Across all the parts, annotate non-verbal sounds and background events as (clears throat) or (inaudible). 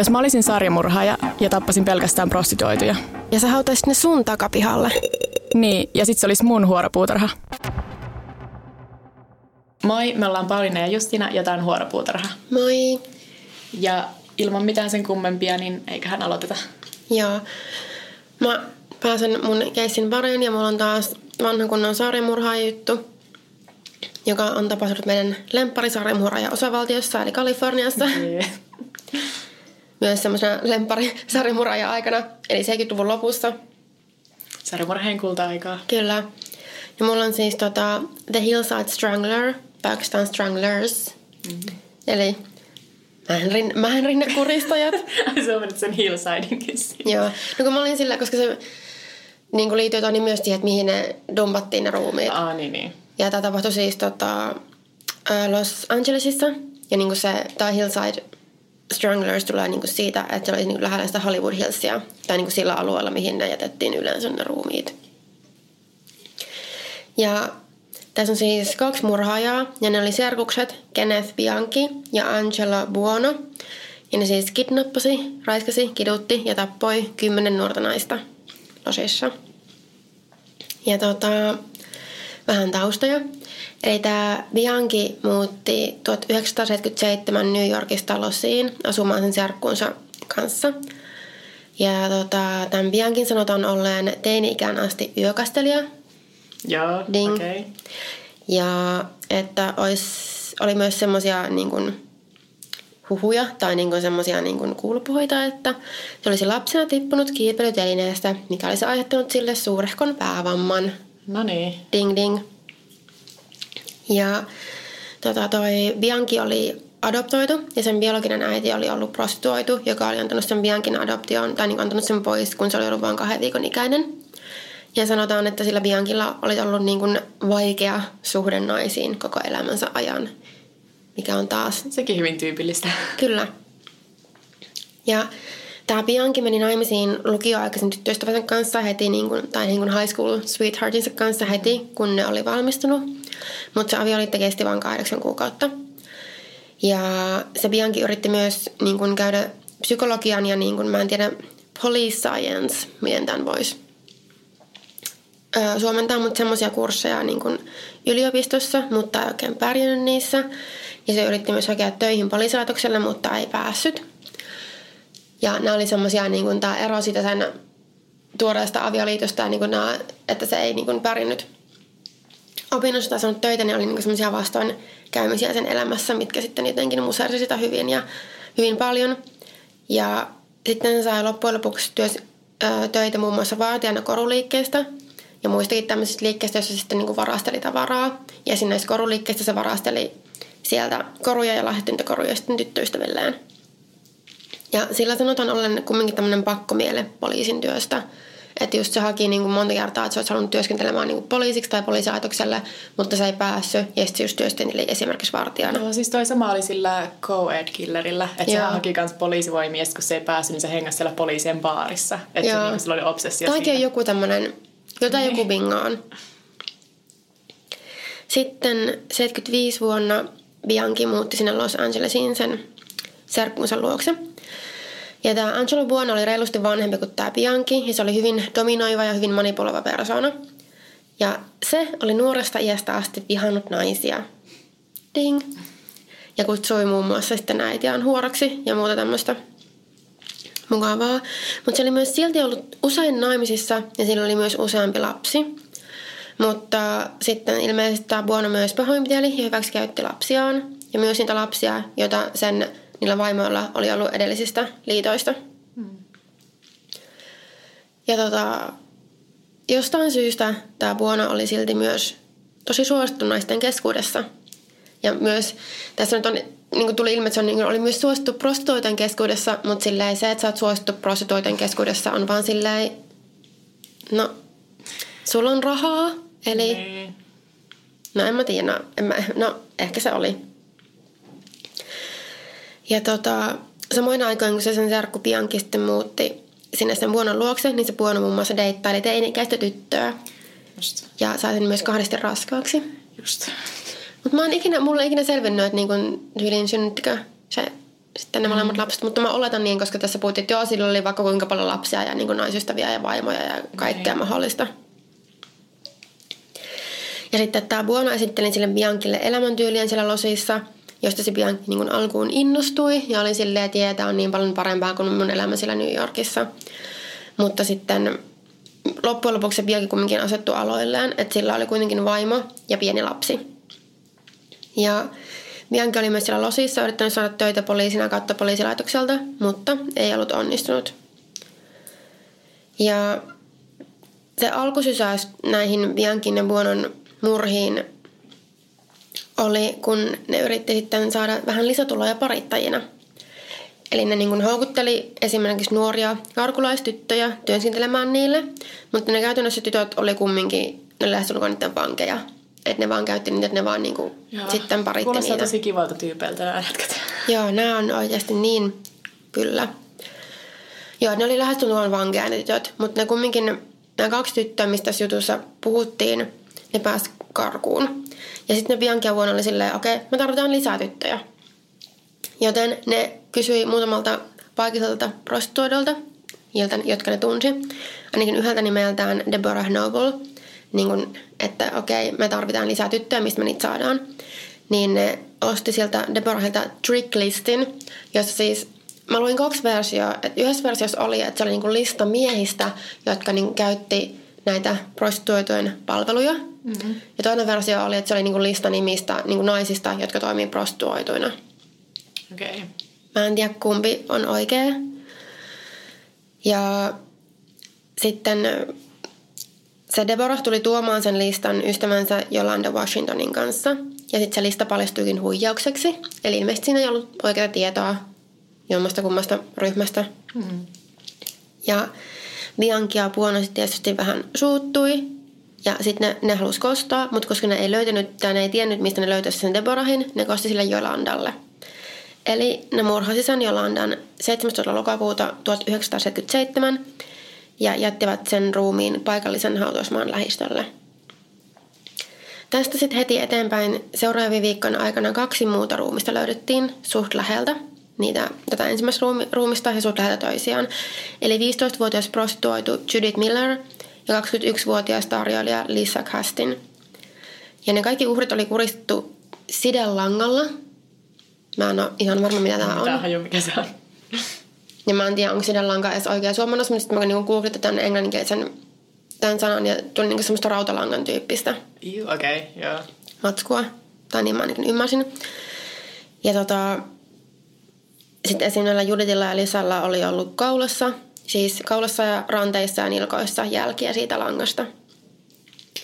Jos mä olisin sarjamurhaaja ja tappasin pelkästään prostituoituja. Ja sä hautaisit ne sun takapihalle. Niin, ja sit se olisi mun huoropuutarha. Moi, me ollaan Pauliina ja Justina ja tää on Huoropuutarha. Moi. Ja ilman mitään sen kummempia, niin eiköhän aloiteta. Joo. Mä pääsen mun keissin pariin ja mulla on taas vanha kunnon sarjamurhaajuttu, joka on tapahtunut meidän lempparisarjamurhaaja osavaltiossa, eli Kaliforniassa. (laughs) Myös semmoisena lemppari aikana, eli 70-luvun lopussa. Sarjamurheen kulta-aikaa. Kyllä. Ja mulla on siis tota, The Hillside Strangler, Pakistan Stranglers. Mm-hmm. Eli Mähän, rin, mähän rinnekuristajat. (laughs) se on sen hillsidinkin Joo. No kun mä olin sillä, koska se niin kuin liittyy niin myös siihen, että mihin ne dumpattiin ne ruumiit. Aa, niin, niin. Ja tämä tapahtui siis tota, Los Angelesissa. Ja niin kuin se, tämä Hillside Stranglers tulee niin kuin siitä, että se oli niin kuin lähellä sitä Hollywood Hillsia. Tai niin kuin sillä alueella, mihin ne jätettiin yleensä ne ruumiit. Ja tässä on siis kaksi murhaajaa, ja ne oli serkukset Kenneth Bianchi ja Angela Buono. Ja ne siis kidnappasi, raiskasi, kidutti ja tappoi kymmenen nuorta naista Losissa. Ja tota, vähän taustoja. Eli tämä Bianchi muutti 1977 New Yorkista Losiin asumaan sen serkkuunsa kanssa. Ja tota, tämän Bianchin sanotaan olleen teini-ikään asti yökastelija Joo, Ding. Okay. Ja että olis, oli myös semmoisia niin huhuja tai niin semmoisia niin kuulupuheita, että se olisi lapsena tippunut kiipeilytelineestä, mikä olisi aiheuttanut sille suurehkon päävamman. No niin. Ding ding. Ja tota, toi Bianchi oli adoptoitu ja sen biologinen äiti oli ollut prostituoitu, joka oli antanut sen Bianchin adoptioon tai niin antanut sen pois, kun se oli ollut vain kahden viikon ikäinen. Ja sanotaan, että sillä Biankilla oli ollut niin kuin vaikea suhde naisiin koko elämänsä ajan, mikä on taas... Sekin hyvin tyypillistä. Kyllä. Ja tämä Bianchi meni naimisiin lukioaikaisen tyttöystävänsä kanssa heti, niin kuin, tai niin kuin high school sweetheartinsa kanssa heti, kun ne oli valmistunut. Mutta se avioliitto kesti vain kahdeksan kuukautta. Ja se Bianchi yritti myös niin kuin käydä psykologian ja niin kuin, mä en tiedä, police science, miten tämän voisi suomentaa mut semmoisia kursseja niin kuin yliopistossa, mutta ei oikein pärjännyt niissä. Ja se yritti myös hakea töihin poliisilaitokselle, mutta ei päässyt. Ja nämä oli semmoisia, niin kuin tämä ero siitä sen tuoreesta avioliitosta, niin kuin nämä, että se ei niin kuin pärjännyt opinnossa tai saanut töitä, niin oli niin semmoisia vastoinkäymisiä sen elämässä, mitkä sitten jotenkin musersi sitä hyvin ja hyvin paljon. Ja sitten sai loppujen lopuksi työs, ö, töitä muun muassa vaatijana koruliikkeestä – ja muistakin tämmöisistä liikkeistä, joissa sitten niin kuin varasteli tavaraa. Ja sinne näissä koruliikkeistä se varasteli sieltä koruja ja lahjoitinta koruja sitten tyttöystävilleen. Ja sillä sanotaan ollen kumminkin tämmöinen pakkomiele poliisin työstä. Että just se haki niin kuin monta kertaa, että se olisi halunnut työskentelemään niin kuin poliisiksi tai poliisilaitokselle, mutta se ei päässyt. Ja sitten just työskenteli esimerkiksi vartijana. No siis toi sama oli sillä co-ed-killerillä. Että se haki myös poliisivoimia, kun se ei päässyt, niin se hengasi siellä poliisien baarissa. Että se, niin, sillä oli obsessio Tämäkin on joku tämmöinen Jotain joku bingaan. Sitten 75 vuonna Bianchi muutti sinne Los Angelesiin sen serkkunsa luokse. Ja tämä Angelo Buono oli reilusti vanhempi kuin tämä Bianchi, ja se oli hyvin dominoiva ja hyvin manipuloiva persona. Ja se oli nuoresta iästä asti vihannut naisia. Ding. Ja kutsui muun muassa sitten äitiään huoroksi ja muuta tämmöistä mukavaa. Mutta se oli myös silti ollut usein naimisissa ja sillä oli myös useampi lapsi. Mutta sitten ilmeisesti tämä Buono myös pahoinpiteli ja hyväksikäytti lapsiaan. Ja myös niitä lapsia, joita sen niillä vaimoilla oli ollut edellisistä liitoista. Hmm. Ja tota, jostain syystä tämä Buono oli silti myös tosi suosittu naisten keskuudessa. Ja myös tässä nyt on niin kuin tuli ilmi, että se on, niin oli myös suosittu prostituoiden keskuudessa, mutta silleen se, että sä oot suosittu prostituoiden keskuudessa on vaan silleen, no, sulla on rahaa, eli, mm. no en mä tiedä, no, en mä, no ehkä se oli. Ja tota, samoin aikoin, kun se sen serkku sitten muutti sinne sen vuonon luokse, niin se vuono muun muassa deittaili teini-ikäistä tyttöä. Just. Ja sai sen myös kahdesti raskaaksi. Just. Mutta mä oon ikinä, mulla ei ikinä selvinnyt, että niinku tyylin synnyttikö se sitten ne mm. molemmat lapset. Mutta mä oletan niin, koska tässä puhuttiin, että joo, sillä oli vaikka kuinka paljon lapsia ja niin kuin naisystäviä ja vaimoja ja kaikkea mm. mahdollista. Ja sitten tämä Buona esitteli sille Biankille elämäntyylien siellä losissa, josta se Bianchi niin kuin alkuun innostui ja oli silleen, että jee, on niin paljon parempaa kuin mun elämä siellä New Yorkissa. Mutta sitten loppujen lopuksi se Bianchi kumminkin asettui aloilleen, että sillä oli kuitenkin vaimo ja pieni lapsi. Ja Bianchi oli myös siellä losissa yrittänyt saada töitä poliisina kautta poliisilaitokselta, mutta ei ollut onnistunut. Ja se alkusysäys näihin Bianchin ja Buonon murhiin oli, kun ne yritti sitten saada vähän lisätuloja parittajina. Eli ne niin houkutteli esimerkiksi nuoria karkulaistyttöjä työskentelemään niille, mutta ne käytännössä tytöt oli kumminkin, ne lähestulkoon niiden vankeja. Että ne vaan käytti niitä, että ne vaan niinku sitten paritti Kuulostaa niitä. tosi kivalta tyypeiltä nämä (laughs) Joo, nämä on oikeasti niin, kyllä. Joo, ne oli lähestulkoon vankeja ne tytöt, mutta ne kumminkin, nämä kaksi tyttöä, mistä tässä jutussa puhuttiin, ne pääsi karkuun. Ja sitten ne Bianca vuonna oli silleen, okei, okay, me tarvitaan lisää tyttöjä. Joten ne kysyi muutamalta paikalliselta prostituoidolta, jotka ne tunsi, ainakin yhdeltä nimeltään Deborah Noble, niin kun, että okei, okay, me tarvitaan lisää tyttöjä, mistä me niitä saadaan. Niin ne osti sieltä Deborahilta tricklistin, jossa siis mä luin kaksi versioa. Että yhdessä versiossa oli, että se oli niin lista miehistä, jotka niin käytti näitä prostituoitujen palveluja. Mm-hmm. Ja toinen versio oli, että se oli niin lista nimistä niin naisista, jotka toimii prostituoituina. Okei. Okay. Mä en tiedä, kumpi on oikea. Ja sitten se Deborah tuli tuomaan sen listan ystävänsä Jolanda Washingtonin kanssa. Ja sitten se lista paljastuikin huijaukseksi. Eli ilmeisesti siinä ei ollut oikeaa tietoa jommasta kummasta ryhmästä. Mm. Ja Bianchia Puono sitten tietysti vähän suuttui. Ja sitten ne, ne halusi kostaa, mutta koska ne ei löytänyt tai ne ei tiennyt, mistä ne löytäisi sen Deborahin, ne kosti sille Jolandalle. Eli ne murhasi sen Jolandan 17. lokakuuta 1977 ja jättivät sen ruumiin paikallisen hautausmaan lähistölle. Tästä sitten heti eteenpäin seuraavien viikkojen aikana kaksi muuta ruumista löydettiin suht läheltä niitä, tätä ensimmäistä ruumi, ruumista ja suht läheltä toisiaan. Eli 15-vuotias prostituoitu Judith Miller ja 21-vuotias tarjoilija Lisa Castin. Ja ne kaikki uhrit oli kuristettu sidelangalla. Mä en ole ihan varma, mitä tämä on. Haju, mikä se on. Ja mä en tiedä, onko sidelanka edes oikea suomennos, mutta sitten mä niinku googletin tämän englanninkielisen tämän sanan ja tuli niinku semmoista rautalangan tyyppistä. Okei, okay, joo. Matskua. Tai niin mä ainakin ymmärsin. Ja tota, sitten esim. Juditilla ja Lisalla oli ollut kaulassa, siis kaulassa ja ranteissa ja nilkoissa jälkiä siitä langasta.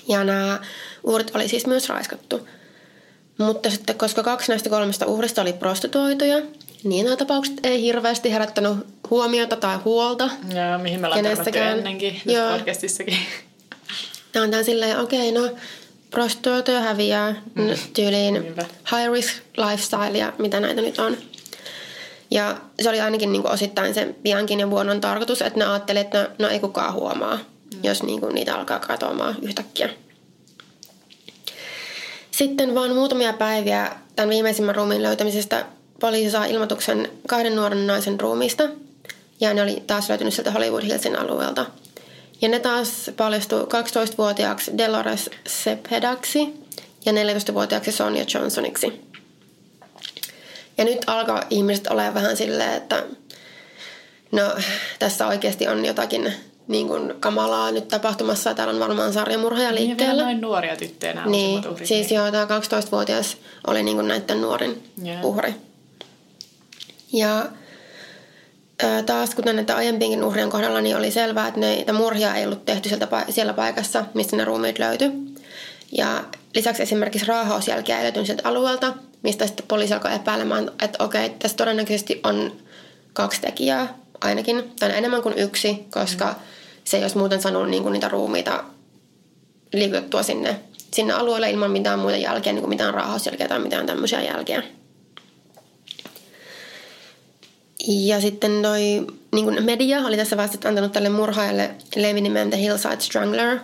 Ja nämä uhrit oli siis myös raiskattu. Mutta sitten, koska kaksi näistä kolmesta uhrista oli prostituoituja, niin nämä tapaukset ei hirveästi herättänyt huomiota tai huolta. Joo, mihin me ollaan ennenkin Joo. podcastissakin. Tämä on silleen, okei, okay, no prostituoituja häviää mm. tyyliin Niinpä. high risk lifestyle ja mitä näitä nyt on. Ja se oli ainakin niin kuin osittain sen Biankin ja Vuonon tarkoitus, että ne ajattelivat, että no, no ei kukaan huomaa, mm. jos niin kuin niitä alkaa katoamaan yhtäkkiä. Sitten vain muutamia päiviä tämän viimeisimmän ruumiin löytämisestä poliisi saa ilmoituksen kahden nuoren naisen ruumiista. Ja ne oli taas löytynyt sieltä Hollywood Hillsin alueelta. Ja ne taas paljastui 12-vuotiaaksi Dolores Sepedaksi ja 14-vuotiaaksi Sonia Johnsoniksi. Ja nyt alkaa ihmiset olemaan vähän silleen, että no tässä oikeasti on jotakin niin kuin kamalaa nyt tapahtumassa. Täällä on varmaan sarjamurhaja niin, liikkeellä. Niin, noin nuoria tyttöjä nämä niin, uhrit. Siis niin. joo, tämä 12-vuotias oli niin kuin näiden nuorin yeah. uhri. Ja taas kuten näitä aiempiinkin uhrien kohdalla, niin oli selvää, että näitä murhia ei ollut tehty sieltä, siellä paikassa, missä ne ruumiit löytyi. Ja lisäksi esimerkiksi raahausjälkiä ei löytynyt sieltä alueelta, mistä sitten poliisi alkoi epäilemään, että okei, tässä todennäköisesti on kaksi tekijää ainakin, tai enemmän kuin yksi, koska mm. se ei olisi muuten sanonut niin kuin niitä ruumiita liikutettua sinne, sinne alueelle ilman mitään muita jälkeä, niin kuin mitään raahausjälkeä tai mitään tämmöisiä jälkeä. Ja sitten noi, niin kuin media oli tässä vaiheessa antanut tälle murhaajalle levinimen The Hillside Strangler.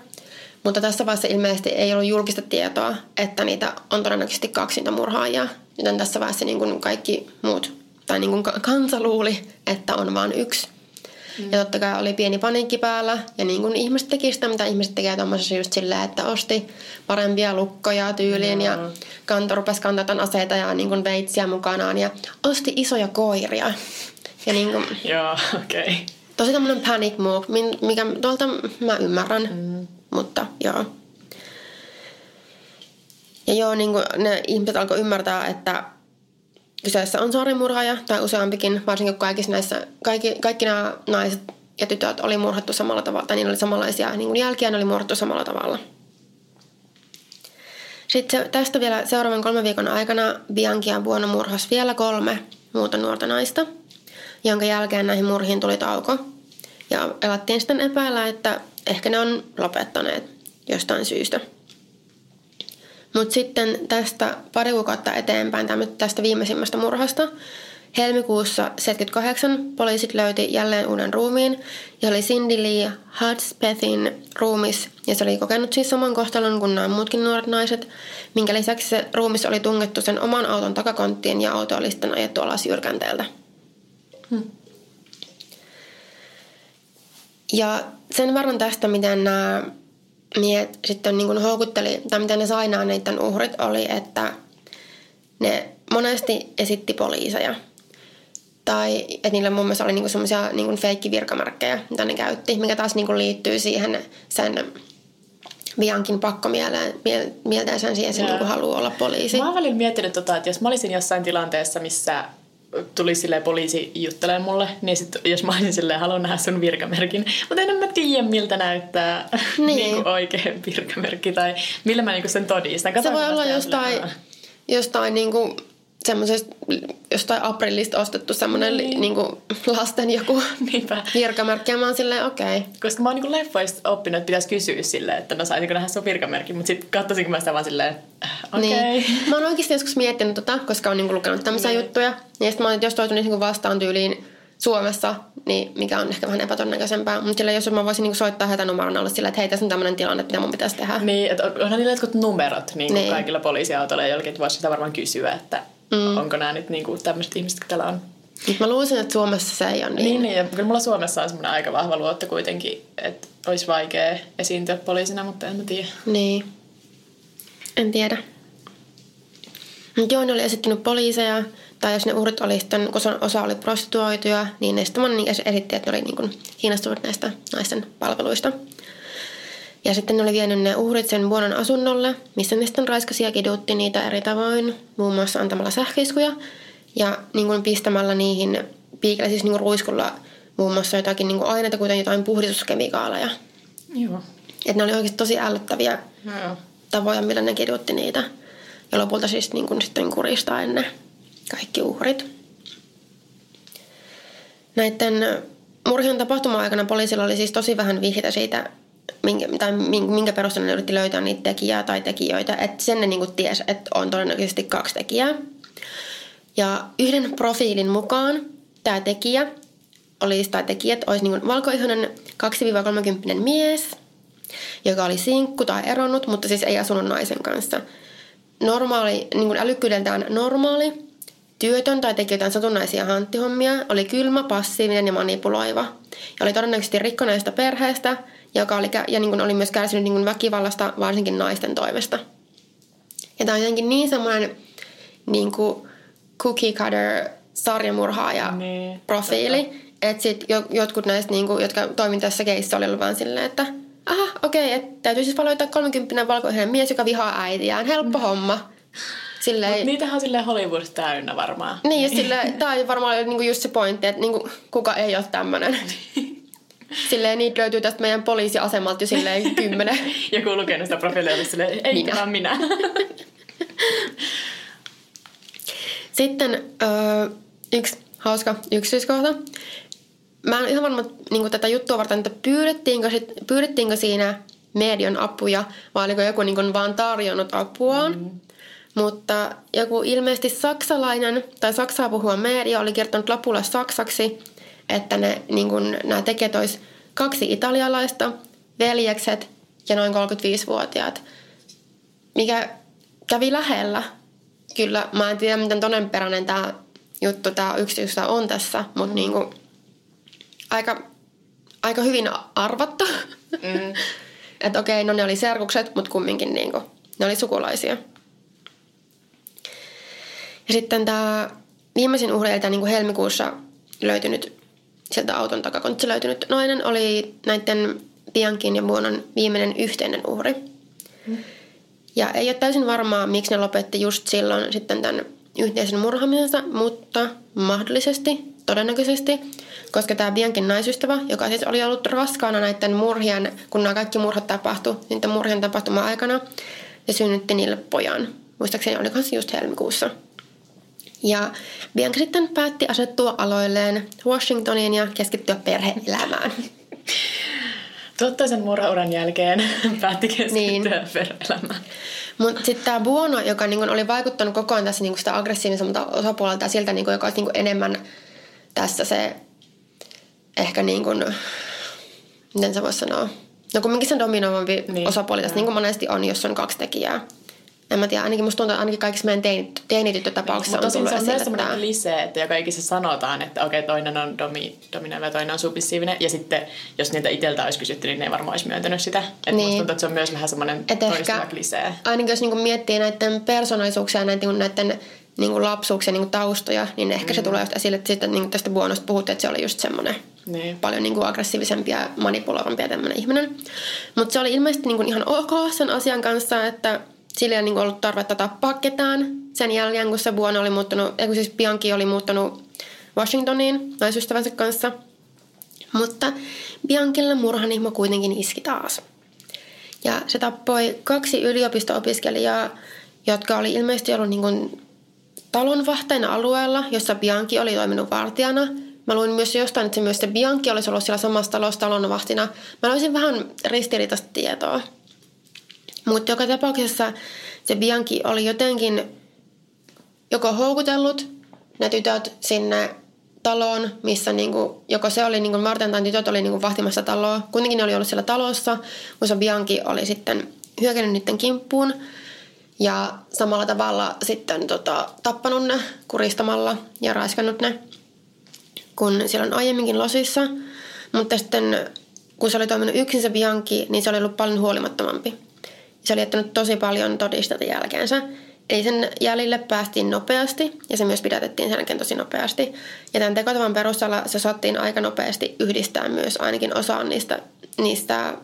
Mutta tässä vaiheessa ilmeisesti ei ollut julkista tietoa, että niitä on todennäköisesti kaksi niitä murhaajaa. Joten tässä vaiheessa niin kuin kaikki muut tai niin kuin kansa luuli, että on vain yksi. Mm. Ja totta kai oli pieni paniikki päällä. Ja niin kuin ihmiset teki sitä, mitä ihmiset tekee tuommoisessa just silleen, että osti parempia lukkoja tyyliin. Mm. Ja kanto rupesi kantaa aseita ja niin kuin veitsiä mukanaan. Ja osti isoja koiria. Ja niin kuin, (laughs) Joo, okei. Okay. Tosi tämmöinen panic move, mikä tuolta mä ymmärrän. Mm. Mutta joo. Ja joo, niin kuin ne ihmiset alkoi ymmärtää, että kyseessä on sarjamurhaaja tai useampikin, varsinkin kun kaikissa näissä, kaikki, kaikki nämä naiset ja tytöt oli murhattu samalla tavalla, tai niillä oli samanlaisia niin kuin jälkiä, ne oli murhattu samalla tavalla. Sitten tästä vielä seuraavan kolmen viikon aikana Bianchia vuonna murhasi vielä kolme muuta nuorta naista, jonka jälkeen näihin murhiin tuli tauko. Ja elattiin sitten epäillä, että ehkä ne on lopettaneet jostain syystä. Mutta sitten tästä pari kuukautta eteenpäin tästä viimeisimmästä murhasta, helmikuussa 78 poliisit löyti jälleen uuden ruumiin ja oli Cindy Lee Hudspethin ruumis ja se oli kokenut siis saman kohtalon kuin nämä muutkin nuoret naiset, minkä lisäksi se ruumis oli tungettu sen oman auton takakonttiin ja auto oli sitten ajettu alas jyrkänteeltä. Hmm. Ja sen verran tästä, miten nämä miehet sitten niin kuin houkutteli, tai miten ne sai nämä niiden uhrit, oli, että ne monesti esitti poliiseja. Tai että niillä mun mielestä oli niinku semmoisia niinku feikkivirkamerkkejä, mitä ne käytti, mikä taas niinku liittyy siihen sen Biankin pakkomieleen, mielteeseen siihen, niinku haluaa olla poliisi. Mä oon välillä miettinyt, tota, että jos mä olisin jossain tilanteessa, missä tuli sille poliisi juttelemaan mulle, niin sit, jos mä olisin silleen, haluan nähdä sun virkamerkin. Mutta en mä tiedä, miltä näyttää (laughs) niin. niinku oikein virkamerkki tai millä mä niinku sen todistan. Kato, se voi olla jostain, jostain niinku semmoisesta jostain aprillista ostettu semmoinen niin. niin kuin lasten joku Niinpä. virkamerkki ja mä oon silleen okei. Okay. Koska mä oon niin leffoista oppinut, että pitäisi kysyä silleen, että no saisinko nähdä sun virkamerkki, mutta sitten katsoisinko mä sitä vaan silleen, äh, okei. Okay. Niin. Mä oon oikeasti joskus miettinyt tota, koska oon niin lukenut tämmöisiä niin. juttuja. Ja sitten mä oon, että jos toi tulisi niin vastaan tyyliin Suomessa, niin mikä on ehkä vähän epätodennäköisempää. Mutta sillä jos mä voisin niinku soittaa heitä numeron alle sillä, että hei, tässä on tämmöinen tilanne, mitä mun pitäisi tehdä. Niin, että onhan niillä jotkut numerot niin niin. kaikilla poliisiautoilla ja jollekin, että voisi sitä varmaan kysyä, että Mm. Onko nämä nyt niinku tämmöiset ihmiset, jotka täällä on? Mä luulisin, että Suomessa se ei ole niin. Niin, niin ja kyllä mulla Suomessa on semmoinen aika vahva luotto kuitenkin, että olisi vaikea esiintyä poliisina, mutta en mä tiedä. Niin. En tiedä. Mutta joo, ne oli esittänyt poliiseja, tai jos ne uhrit oli sitten, kun osa oli prostituoituja, niin ne sitten esitti, että ne oli niin kuin kiinnostuneet näistä naisten palveluista. Ja sitten ne oli vienyt ne uhrit sen vuonon asunnolle, missä ne sitten raiskasi ja kidutti niitä eri tavoin, muun muassa antamalla sähköiskuja ja niin kuin pistämällä niihin piikillä, siis niin kuin ruiskulla muun muassa jotakin niin kuin aineita, kuten jotain puhdistuskemikaaleja. Joo. Että ne oli oikeasti tosi ällöttäviä Joo. tavoja, millä ne kidutti niitä. Ja lopulta siis niin kuin sitten kuristaa ennen kaikki uhrit. Näiden murhien tapahtuma-aikana poliisilla oli siis tosi vähän vihjeitä siitä, minkä, tai minkä perusteella ne yritti löytää niitä tekijää tai tekijöitä. Että sen ne niinku ties, että on todennäköisesti kaksi tekijää. Ja yhden profiilin mukaan tämä tekijä olisi, tai tekijät olisi niin valkoihoinen 2-30 mies, joka oli sinkku tai eronnut, mutta siis ei asunut naisen kanssa. Normaali, niin kuin älykkyydeltään normaali, työtön tai teki jotain satunnaisia hanttihommia, oli kylmä, passiivinen ja manipuloiva. Ja oli todennäköisesti rikkoneesta perheestä – joka oli, ja niin kuin oli myös kärsinyt niin kuin väkivallasta varsinkin naisten toimesta. Ja tämä on jotenkin niin semmoinen niin kuin cookie cutter sarjamurhaaja niin, profiili, että sitten jotkut näistä, niin kuin, jotka toimin tässä keissä, oli ollut vaan silleen, että aha, okei, okay, että täytyy siis valita 30 valkoinen mies, joka vihaa äitiään. Helppo mm. homma. Silleen, Mut niitähän on silleen Hollywoodissa täynnä varmaan. Niin, sille, tämä on varmaan niinku just se pointti, että niinku, kuka ei ole tämmöinen. Silleen niitä löytyy tästä meidän poliisiasemalta jo silleen (laughs) kymmenen. Joku lukenut sitä profiilia silleen, ei minä. vaan minä. (laughs) Sitten öö, yksi hauska yksityiskohta. Mä en ihan varma niin tätä juttua varten, että pyydettiinkö, sit, pyydettiinkö siinä median apuja, vai oliko joku niin vaan tarjonnut apuaan. Mm. Mutta joku ilmeisesti saksalainen tai saksaa puhuva media oli kertonut lapulla saksaksi, että ne, niin kun, nämä tekijät olisi kaksi italialaista, veljekset ja noin 35-vuotiaat, mikä kävi lähellä. Kyllä, mä en tiedä, miten todennäköinen tämä juttu tämä yksityistä on tässä, mutta niinku, aika, aika hyvin arvattu. Mm. (laughs) että okei, no ne oli serkukset, mutta kumminkin niinku, ne oli sukulaisia. Ja sitten tämä viimeisin uhri, eli niin helmikuussa löytynyt sieltä auton takakontissa löytynyt nainen oli näiden Biancin ja Buonon viimeinen yhteinen uhri. Mm. Ja ei ole täysin varmaa, miksi ne lopetti just silloin sitten tämän yhteisen murhaamisensa, mutta mahdollisesti, todennäköisesti, koska tämä Biancin naisystävä, joka siis oli ollut raskaana näiden murhien, kun nämä kaikki murhat tapahtui, niiden murhien tapahtuma aikana, ja synnytti niille pojan. Muistaakseni olikohan se just helmikuussa. Ja Bianca sitten päätti asettua aloilleen Washingtoniin ja keskittyä perhe-elämään. Tuottaisen murhauran jälkeen (laughs) päätti keskittyä niin. perhe-elämään. Mutta sitten tämä Buono, joka niinku oli vaikuttanut koko ajan tässä niinku sitä aggressiivisemmalta osapuolelta siltä, niinku, joka olisi niinku enemmän tässä se ehkä niin kuin, miten se voisi sanoa, no kumminkin se dominoivampi niin. osapuoli tässä, niin kuin monesti on, jos on kaksi tekijää en mä tiedä, ainakin musta tuntuu, että ainakin kaikissa meidän teinityttö teinityttötapauksissa niin, on tullut se on myös semmoinen klisee, että joka ikisessä sanotaan, että okei, toinen on domi, dominoiva ja toinen on submissiivinen. Ja sitten, jos niitä itseltä olisi kysytty, niin ne ei varmaan olisi myöntänyt sitä. Että niin. musta tuntuu, että se on myös vähän semmoinen toistava klisee. Ainakin jos niinku miettii näiden persoonallisuuksia ja näiden, näiden niin kuin lapsuuksia niin kuin taustoja, niin ehkä mm. se tulee just esille, että sitten niin tästä Buonosta puhuttiin, että se oli just semmoinen niin. paljon niin kuin aggressiivisempi ja manipuloivampi ja tämmöinen ihminen. Mutta se oli ilmeisesti niin kuin ihan ok sen asian kanssa, että sillä ei niin ollut tarvetta tappaa ketään sen jälkeen, kun se Buono oli muuttunut, kun siis Bianchi oli muuttunut Washingtoniin naisystävänsä kanssa. Mutta Bianchilla murhanihmo kuitenkin iski taas. Ja se tappoi kaksi yliopisto-opiskelijaa, jotka oli ilmeisesti ollut niin kuin talonvahtajana alueella, jossa Bianchi oli toiminut vartijana. Mä luin myös jostain, että se myös se Bianchi olisi ollut siellä samassa talossa talonvahtina. Mä löysin vähän ristiriitaista tietoa. Mutta joka tapauksessa se Bianchi oli jotenkin joko houkutellut ne tytöt sinne taloon, missä niinku, joko se oli niinku Martin tai tytöt oli niinku vahtimassa taloa. Kuitenkin ne oli ollut siellä talossa, kun se Bianchi oli sitten hyökännyt niiden kimppuun. Ja samalla tavalla sitten tota, tappanut ne kuristamalla ja raiskannut ne, kun siellä on aiemminkin losissa. Mutta sitten kun se oli toiminut yksin se Bianchi, niin se oli ollut paljon huolimattomampi. Se oli jättänyt tosi paljon todisteita jälkeensä. Eli sen jäljille päästiin nopeasti ja se myös pidätettiin sen jälkeen tosi nopeasti. Ja tämän tekotavan perusteella se saattiin aika nopeasti yhdistää myös ainakin osaan niistä, niistä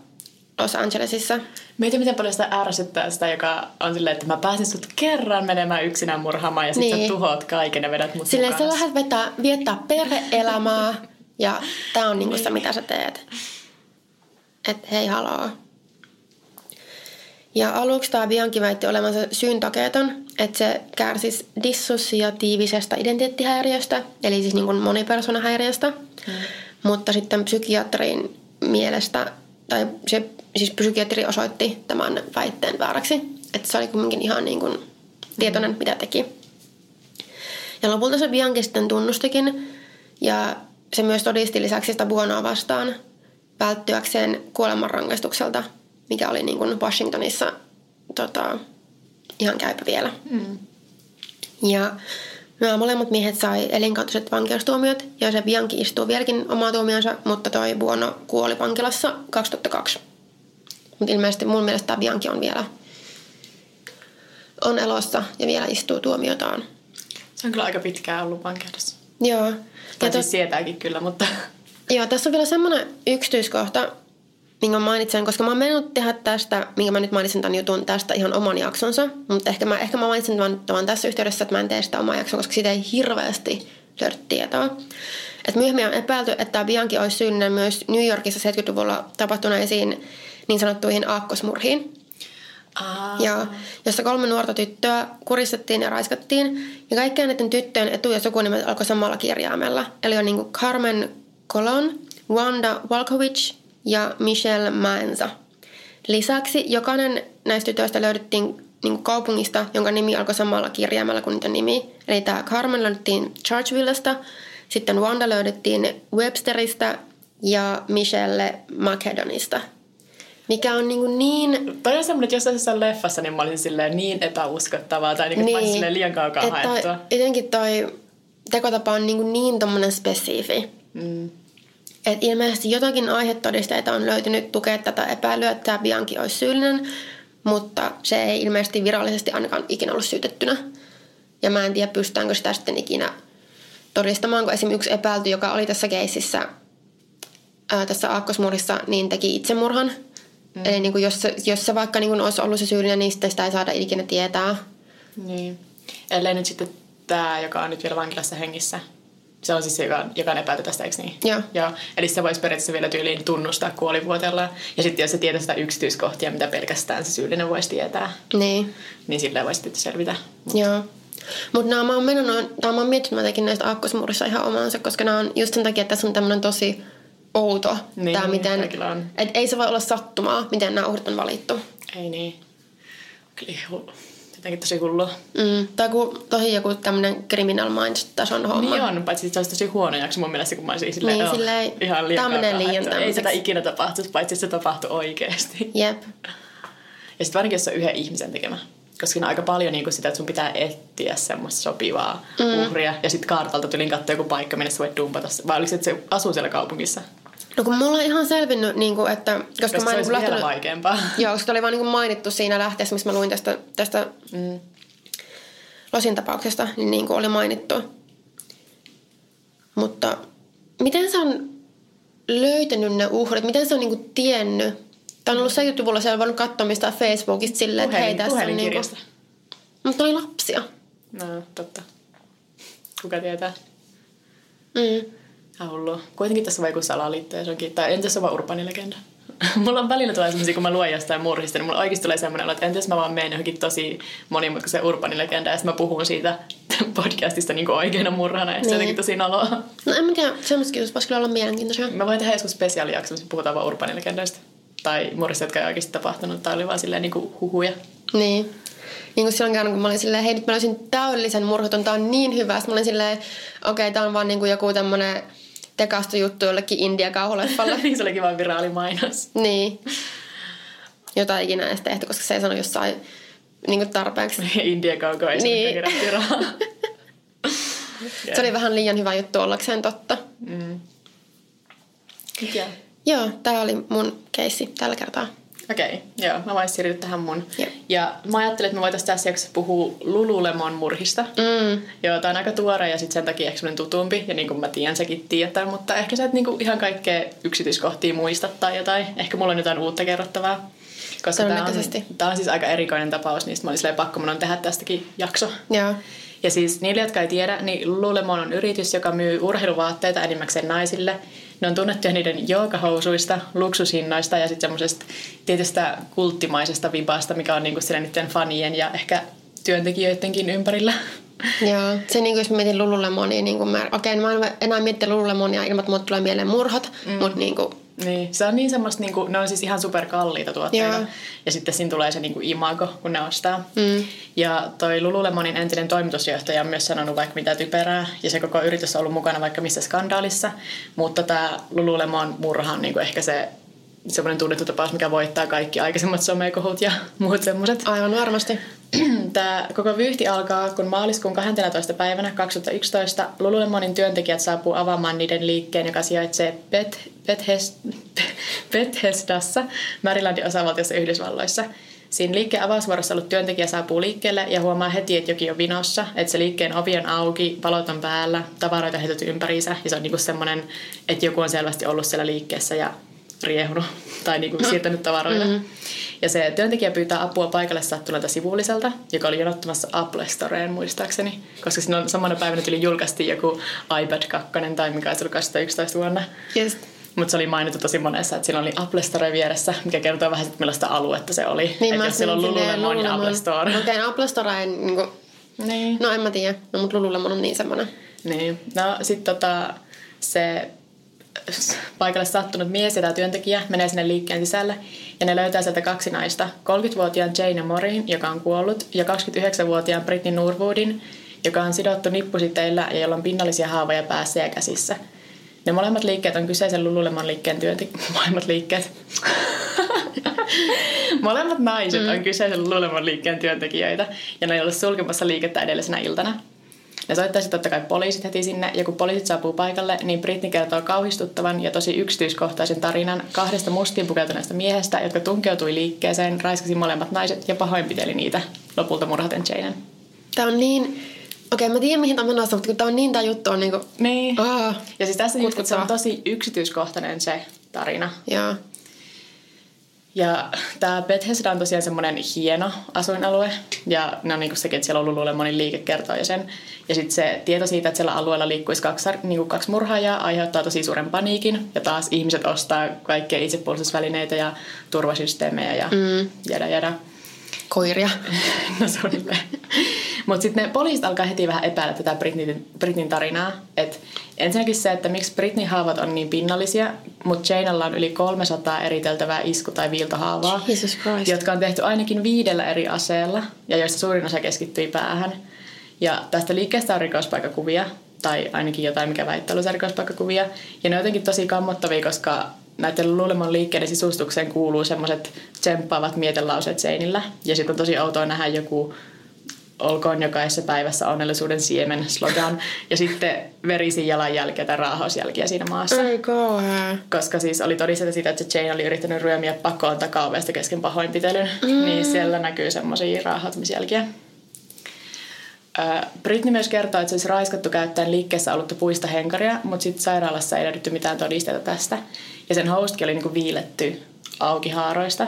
Los Angelesissa. Mietin, miten paljon sitä ärsyttää sitä, joka on silleen, että mä pääsin sut kerran menemään yksinään murhaamaan ja sitten niin. sä tuhoat kaiken ja vedät mut Silleen sä lähdet vetää, viettää perhe-elämää ja tää on niinku niin. se, mitä sä teet. Että hei haloo. Ja aluksi tämä Bianchi väitti olevansa syyntakeeton, että se kärsisi dissosiatiivisesta identiteettihäiriöstä, eli siis niin kuin monipersonahäiriöstä. Mm. Mutta sitten psykiatrin mielestä, tai se siis psykiatri osoitti tämän väitteen vääräksi. Että se oli kuitenkin ihan niin kuin tietoinen, mm. mitä teki. Ja lopulta se Bianchi sitten tunnustikin, ja se myös todisti lisäksi sitä Buonoa vastaan välttyäkseen kuolemanrangaistukselta – mikä oli niin kuin Washingtonissa tota, ihan käypä vielä. Mm. Ja nämä molemmat miehet sai elinkautiset vankeustuomiot ja se Bianchi istuu vieläkin omaa tuomionsa, mutta toi Buono kuoli vankilassa 2002. Mutta ilmeisesti mun mielestä tämä Bianchi on vielä on elossa ja vielä istuu tuomiotaan. Se on kyllä aika pitkään ollut vankeudessa. Joo. Tai ja siis sietääkin kyllä, mutta... Joo, tässä on vielä semmoinen yksityiskohta, minkä mainitsen, koska mä oon mennyt tehdä tästä, minkä mä nyt mainitsen tämän jutun tästä ihan oman jaksonsa, mutta ehkä mä, ehkä mä mainitsen tämän, tämän tässä yhteydessä, että mä en tee sitä omaa jaksoa, koska siitä ei hirveästi löydy tietoa. Et myöhemmin on epäilty, että Bianchi olisi syyllinen myös New Yorkissa 70-luvulla tapahtuneisiin niin sanottuihin aakkosmurhiin. Ah. Ja, jossa kolme nuorta tyttöä kuristettiin ja raiskattiin. Ja kaikkien näiden tyttöjen etu- ja sukunimet alkoi samalla kirjaimella. Eli on niin Carmen Colon, Wanda Walkovich ja Michelle Manza. Lisäksi jokainen näistä tytöistä löydettiin niin kaupungista, jonka nimi alkoi samalla kirjaimella kuin niiden nimi. Eli tämä Carmen löydettiin Chargevillesta, sitten Wanda löydettiin Websteristä ja Michelle Macedonista. Mikä on niin, niin... Toi on semmoinen, että jos jossain leffassa, niin mä olisin silleen niin epäuskottavaa tai niin, niin. olisin liian kaukaa haettua. Jotenkin toi tekotapa on niin, niin tommonen spesifi. Mm. Et ilmeisesti jotakin aihetodisteita on löytynyt tukea tätä epäilyä, että tämä Bianchi olisi syyllinen, mutta se ei ilmeisesti virallisesti ainakaan ikinä ollut syytettynä. Ja mä en tiedä, pystytäänkö sitä sitten ikinä todistamaan, kun esimerkiksi yksi epäilty, joka oli tässä keississä, ää, tässä aakkosmurhissa, niin teki itsemurhan. Mm. Eli niin kuin jos, se, jos se vaikka niin kuin olisi ollut se syyllinen, niin sitä ei saada ikinä tietää. Niin. Ellei nyt sitten tämä, joka on nyt vielä vankilassa hengissä, se on siis se, joka, joka on epäilty tästä, eikö niin? Joo. Joo. Eli se voisi periaatteessa vielä tyyliin tunnustaa kuolivuoteella. Ja sitten jos se tietää sitä yksityiskohtia, mitä pelkästään se syyllinen voisi tietää, Niin. niin sillä voisi sitten selvitä. Joo. Mutta nämä mä oon mennyt, tai mä oon miettinyt, mä tekin näistä aakkosmurissa ihan omansa, koska nämä on just sen takia, että tässä on tämmöinen tosi outo. Niin, tää, miten, on. et ei se voi olla sattumaa, miten nämä uhrit on valittu. Ei niin. Kyllä jotenkin tosi hullua. Mm. Tai kun tosi joku tämmöinen criminal minds-tason homma. Niin on, paitsi se olisi tosi huono jakso mun mielestä, kun mä olisin silleen, Niin, silleen, ihan liian kaukaa, liian että Ei sitä ikinä tapahtuisi, paitsi se tapahtui oikeasti. Jep. Ja sitten varsinkin, jos se on yhden ihmisen tekemä. Koska siinä on aika paljon niin sitä, että sun pitää etsiä semmoista sopivaa mm. uhria. Ja sitten kartalta tulin katsoa joku paikka, minne sä voit dumpata. Vai oliko se, että se asuu siellä kaupungissa? No kun mulla on ihan selvinnyt, niin kuin, että... Koska, mä se en olisi vielä vaikeampaa. (laughs) Joo, koska oli vaan niin kuin mainittu siinä lähteessä, missä mä luin tästä, tästä Mm. Losin tapauksesta, niin, niin kuin oli mainittu. Mutta miten se on löytänyt ne uhrit? Miten se on niin kuin tiennyt? Tämä on ollut 70-luvulla, se on voinut katsoa mistään Facebookista silleen, että hei Puhelin, tässä on niin kuin... Mutta oli lapsia. No, totta. Kuka tietää? Mm. Ihan hullua. Kuitenkin tässä on joku salaliitto ja se onkin, tai entäs se on vaan urbanilegenda? (laughs) mulla on välillä tulee sellaisia, kun mä luen jostain murhista, niin mulla oikeasti tulee semmoinen olo, että entäs mä vaan menen johonkin tosi monimutkaisen urbanilegenda ja sitten mä puhun siitä (laughs) podcastista niin oikeana murhana, ja se Niin. jotenkin tosi noloa. No en mä tiedä, semmoistakin voisi kyllä olla mielenkiintoisia. Mä voin tehdä joskus spesiaalijakso, missä puhutaan vaan urbanilegendoista. Tai murhista, jotka ei oikeasti tapahtunut, tai oli vaan silleen niin kuin huhuja. Niin. Niin kuin silloin kerran, kun mä olin silleen, hei nyt mä löysin täydellisen murhaton, tää on niin hyvä. Sitten mä olin silleen, okei, okay, tää on vaan niin kuin joku tämmönen tekastu juttu jollekin India-kauhuleffalle. (laughs) niin se olikin vaan viraalimainos. niin. Jota ei ikinä edes tehty, koska se ei sano jossain (laughs) niin kuin tarpeeksi. India kauko ei Niin. kerätty rahaa. (laughs) Se oli vähän liian hyvä juttu ollakseen totta. Mm. Mikä? Joo, tää oli mun keissi tällä kertaa. Okei, okay, joo. Mä voisin siirtyä tähän mun. Joo. Ja mä ajattelin, että me voitaisiin tässä jaksossa puhua Lululemon murhista. Mm. Joo, tää on aika tuore ja sitten sen takia ehkä tutumpi. Ja niin kuin mä tiedän, säkin tietää, mutta ehkä sä et niinku ihan kaikkea yksityiskohtia muista tai jotain. Ehkä mulla on jotain uutta kerrottavaa. Koska tää on, tää on siis aika erikoinen tapaus, niin sit mä olin silleen, pakko mun on tehdä tästäkin jakso. Joo. Ja siis niille, jotka ei tiedä, niin Lululemon on yritys, joka myy urheiluvaatteita enimmäkseen naisille. Ne on tunnettuja niiden joogahousuista, luksushinnoista ja sitten semmoisesta tietystä kulttimaisesta vibasta, mikä on niinku siellä niiden fanien ja ehkä työntekijöidenkin ympärillä. Joo. Se niin kuin jos mä mietin Lululemonia, niin kuin mä, okei, okay, mä en enää mietti Lululemonia ilman, että mulle tulee mieleen murhat, mm. mutta niin kuin, Niin, se on niin semmoista, niinku, ne on siis ihan superkalliita tuotteita. Joo. Ja sitten siinä tulee se niinku imago, kun ne ostaa. Mm. Ja toi Lululemonin entinen toimitusjohtaja on myös sanonut vaikka mitä typerää. Ja se koko yritys on ollut mukana vaikka missä skandaalissa. Mutta tämä Lululemon murha on niinku ehkä se semmoinen tunnettu tapaus, mikä voittaa kaikki aikaisemmat somekohut ja (laughs) muut semmoiset. aivan varmasti. (clears throat) Tämä koko vyyhti alkaa, kun maaliskuun 12. päivänä 2011 Lululemonin työntekijät saapuu avaamaan niiden liikkeen, joka sijaitsee Beth, Bethesd, (laughs) Bethesdassa, Marylandin osavaltiossa Yhdysvalloissa. Siinä liikkeen avausvuorossa ollut työntekijä saapuu liikkeelle ja huomaa heti, että jokin on vinossa, että se liikkeen ovi on auki, valot on päällä, tavaroita heitetty ympäriinsä ja se on niinku semmoinen, että joku on selvästi ollut siellä liikkeessä ja riehunut tai niinku siirtänyt tavaroita. Mm-hmm. Ja se työntekijä pyytää apua paikalle sattuneelta sivulliselta, joka oli jonottamassa Apple Storeen muistaakseni. Koska siinä on samana päivänä tuli julkaistiin joku iPad 2 tai mikä olisi ollut 2011 vuonna. Just. Mutta se oli mainittu tosi monessa, että siinä oli Apple Store vieressä, mikä kertoo vähän, että millaista aluetta se oli. Niin, että jos siellä on Lululemon ja Apple Store. Okei, okay, no Apple Store ei niinku, Niin. no en mä tiedä, no mut Lululemon on niin semmonen. Niin. No sit tota, se paikalle sattunut mies ja tämä työntekijä menee sinne liikkeen sisälle ja ne löytää sieltä kaksi naista. 30-vuotiaan Jane Morin, joka on kuollut, ja 29-vuotiaan Britney Norwoodin, joka on sidottu nippusiteillä ja jolla on pinnallisia haavoja päässä ja käsissä. Ne molemmat liikkeet on kyseisen Lululemon liikkeen työntekijät. (laughs) Molemmat liikkeet. (laughs) molemmat naiset mm. on kyseisen Lululemon liikkeen työntekijöitä ja ne ei ollut sulkemassa liikettä edellisenä iltana. Ne soittaisi totta kai poliisit heti sinne, ja kun poliisit saapuu paikalle, niin Britney kertoo kauhistuttavan ja tosi yksityiskohtaisen tarinan kahdesta mustiin pukeutuneesta miehestä, jotka tunkeutui liikkeeseen, raiskasi molemmat naiset ja pahoinpiteli niitä, lopulta murhaten Janen. Tämä on niin... Okei, mä tiedän mihin tämä on mutta kun tämä on niin, tämä juttu on niinku... Niin. Ah, Ja siis tässä just, että se on tosi yksityiskohtainen se tarina. joo. Ja tämä Bethesda on tosiaan semmoinen hieno asuinalue. Ja ne on niinku sekin, että siellä on ollut moni liike kertoo jo sen. Ja sitten se tieto siitä, että siellä alueella liikkuisi kaksi, niinku kaksi murhaajaa, aiheuttaa tosi suuren paniikin. Ja taas ihmiset ostaa kaikkia itsepuolustusvälineitä ja turvasysteemejä ja mm. jada jada. Koiria. (laughs) No suunnilleen. Mutta sitten ne poliisit alkaa heti vähän epäillä tätä Britneyn, Britneyn tarinaa. Et ensinnäkin se, että miksi Britney haavat on niin pinnallisia, mutta Janella on yli 300 eriteltävää isku- tai viiltohaavaa, Jesus Christ. jotka on tehty ainakin viidellä eri aseella ja joista suurin osa keskittyi päähän. Ja tästä liikkeestä on rikospaikkakuvia, tai ainakin jotain, mikä olevansa rikospaikkakuvia. Ja ne on jotenkin tosi kammottavia, koska näiden luulemon liikkeiden sisustukseen kuuluu semmoiset tsemppaavat mietelauseet seinillä. Ja sitten on tosi outoa nähdä joku olkoon jokaisessa päivässä onnellisuuden siemen slogan. Ja sitten verisiä jalanjälkiä tai raahausjälkiä siinä maassa. Ei kauhea. Koska siis oli todisteta siitä, että Jane oli yrittänyt ryömiä pakoon takaovesta kesken pahoinpitelyn. Mm. Niin siellä näkyy semmoisia raahautumisjälkiä. Britney myös kertoo, että se olisi raiskattu käyttäen liikkeessä ollutta puista henkaria, mutta sitten sairaalassa ei löydetty mitään todisteita tästä. Ja sen houstkin oli niinku viiletty auki haaroista,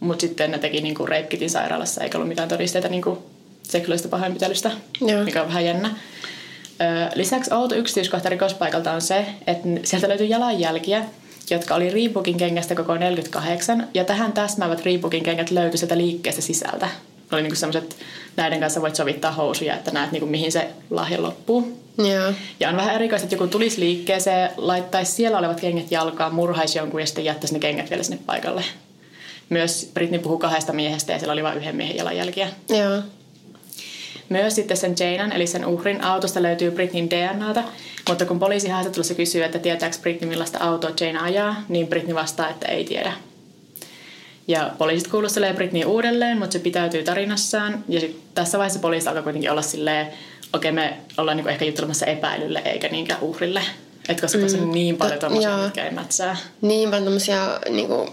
mutta sitten ne teki niinku reipkitin sairaalassa, eikä ollut mitään todisteita niinku seksuaalista pahoinpitelystä, Joo. mikä on vähän jännä. Ö, Lisäksi outo yksityiskohta rikospaikalta on se, että sieltä löytyi jalanjälkiä, jotka oli Reebokin kengästä koko 48, ja tähän täsmäävät Reebokin kengät löytyi sieltä liikkeestä sisältä. Oli niinku semmoiset, näiden kanssa voit sovittaa housuja, että näet niinku mihin se lahja loppuu. Joo. Ja on vähän erikoista, että joku tulisi liikkeeseen, laittaisi siellä olevat kengät jalkaan, murhaisi jonkun ja sitten jättäisi ne kengät vielä sinne paikalle. Myös Britney puhuu kahdesta miehestä ja siellä oli vain yhden miehen jalanjälkiä. Joo. Myös sitten sen Janan, eli sen uhrin autosta löytyy Britneyn DNAta, mutta kun poliisi haastattelussa kysyy, että tietääkö Britney millaista autoa Jane ajaa, niin Britney vastaa, että ei tiedä. Ja poliisit kuulustelee Britney uudelleen, mutta se pitäytyy tarinassaan. Ja sit tässä vaiheessa poliisi alkaa kuitenkin olla silleen, okei me ollaan niinku ehkä juttelemassa epäilylle eikä niinkään uhrille. Et koska tässä on niin paljon tommosia, joo. mitkä ei mätsää. Niin paljon tämmöisiä niinku,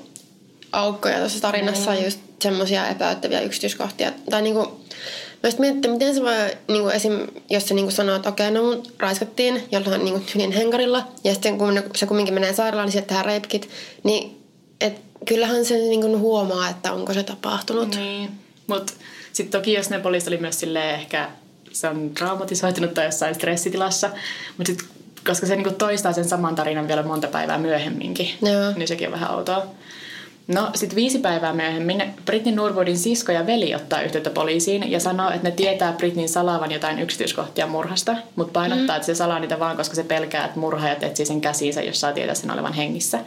aukkoja tuossa tarinassa, mm. just semmoisia epäyttäviä yksityiskohtia. Tai niinku, mä just mietin, miten se voi, niinku, esim, jos se niinku sanoo, että okei, no mun raiskattiin jollain niinku, tylin henkarilla, ja sitten kun se kumminkin menee sairaalaan, niin sieltä tehdään reipkit, niin et, kyllähän se niinku, huomaa, että onko se tapahtunut. Niin. Mutta sitten toki jos ne poliisit oli myös silleen ehkä se on traumatisoitunut tai jossain stressitilassa, mutta sitten koska se niinku toistaa sen saman tarinan vielä monta päivää myöhemminkin, Joo. niin sekin on vähän outoa. No sitten viisi päivää myöhemmin Britney Norwoodin sisko ja veli ottaa yhteyttä poliisiin ja sanoo, että ne tietää Britneyn salaavan jotain yksityiskohtia murhasta, mutta painottaa, mm. että se salaa niitä vaan, koska se pelkää, että murhaajat etsii sen käsiinsä, jos saa tietää sen olevan hengissä.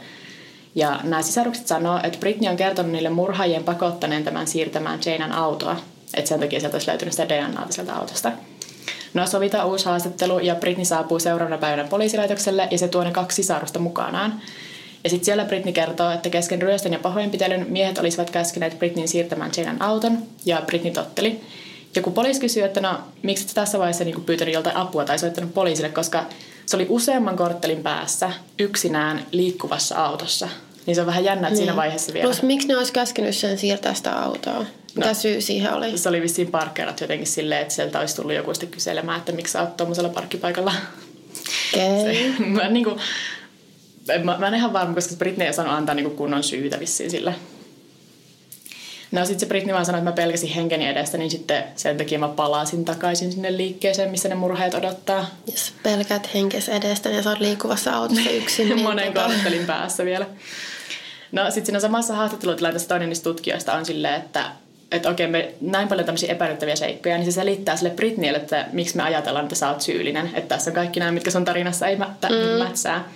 Ja nämä sisarukset sanoo, että Britney on kertonut niille murhaajien pakottaneen tämän siirtämään Janan autoa. Että sen takia sieltä olisi löytynyt sitä DNAta sieltä autosta. No sovitaan uusi haastattelu ja Britney saapuu seuraavana päivänä poliisilaitokselle ja se tuo ne kaksi sisarusta mukanaan. Ja sitten siellä Britney kertoo, että kesken ryöstön ja pahoinpitelyn miehet olisivat käskeneet Britneyn siirtämään Janan auton ja Britney totteli. Ja kun poliisi kysyy, että no miksi et tässä vaiheessa niin pyytänyt joltain apua tai soittanut poliisille, koska se oli useamman korttelin päässä yksinään liikkuvassa autossa. Niin se on vähän jännä, että siinä vaiheessa vielä. Plus miksi ne olisi käskenyt sen siirtää sitä autoa? Mitä No. syy siihen oli? Se oli vissiin parkkeerat jotenkin silleen, että sieltä olisi tullut joku sitten kyselemään, että miksi sä oot tuommoisella parkkipaikalla. Okei. (laughs) Se, mä, niin kuin, mä, mä en ihan varma, koska Britney ei sanonut antaa niin kunnon syytä vissiin sille. No sitten se Britney vaan sanoi, että mä pelkäsin henkeni edestä, niin sitten sen takia mä palasin takaisin sinne liikkeeseen, missä ne murheet odottaa. Jos pelkäät henkes edestä ja sä oot liikkuvassa autossa yksin, (laughs) niin Monen tota- korttelin päässä vielä. No sitten siinä samassa haastattelutilanteessa toinen niistä tutkijoista on silleen, että että okei, me näin paljon tämmöisiä epäilyttäviä seikkoja, niin se selittää sille Britneylle, että miksi me ajatellaan, että sä oot syyllinen. Että tässä on kaikki nämä, mitkä sun tarinassa ei mä, mm. mätsää.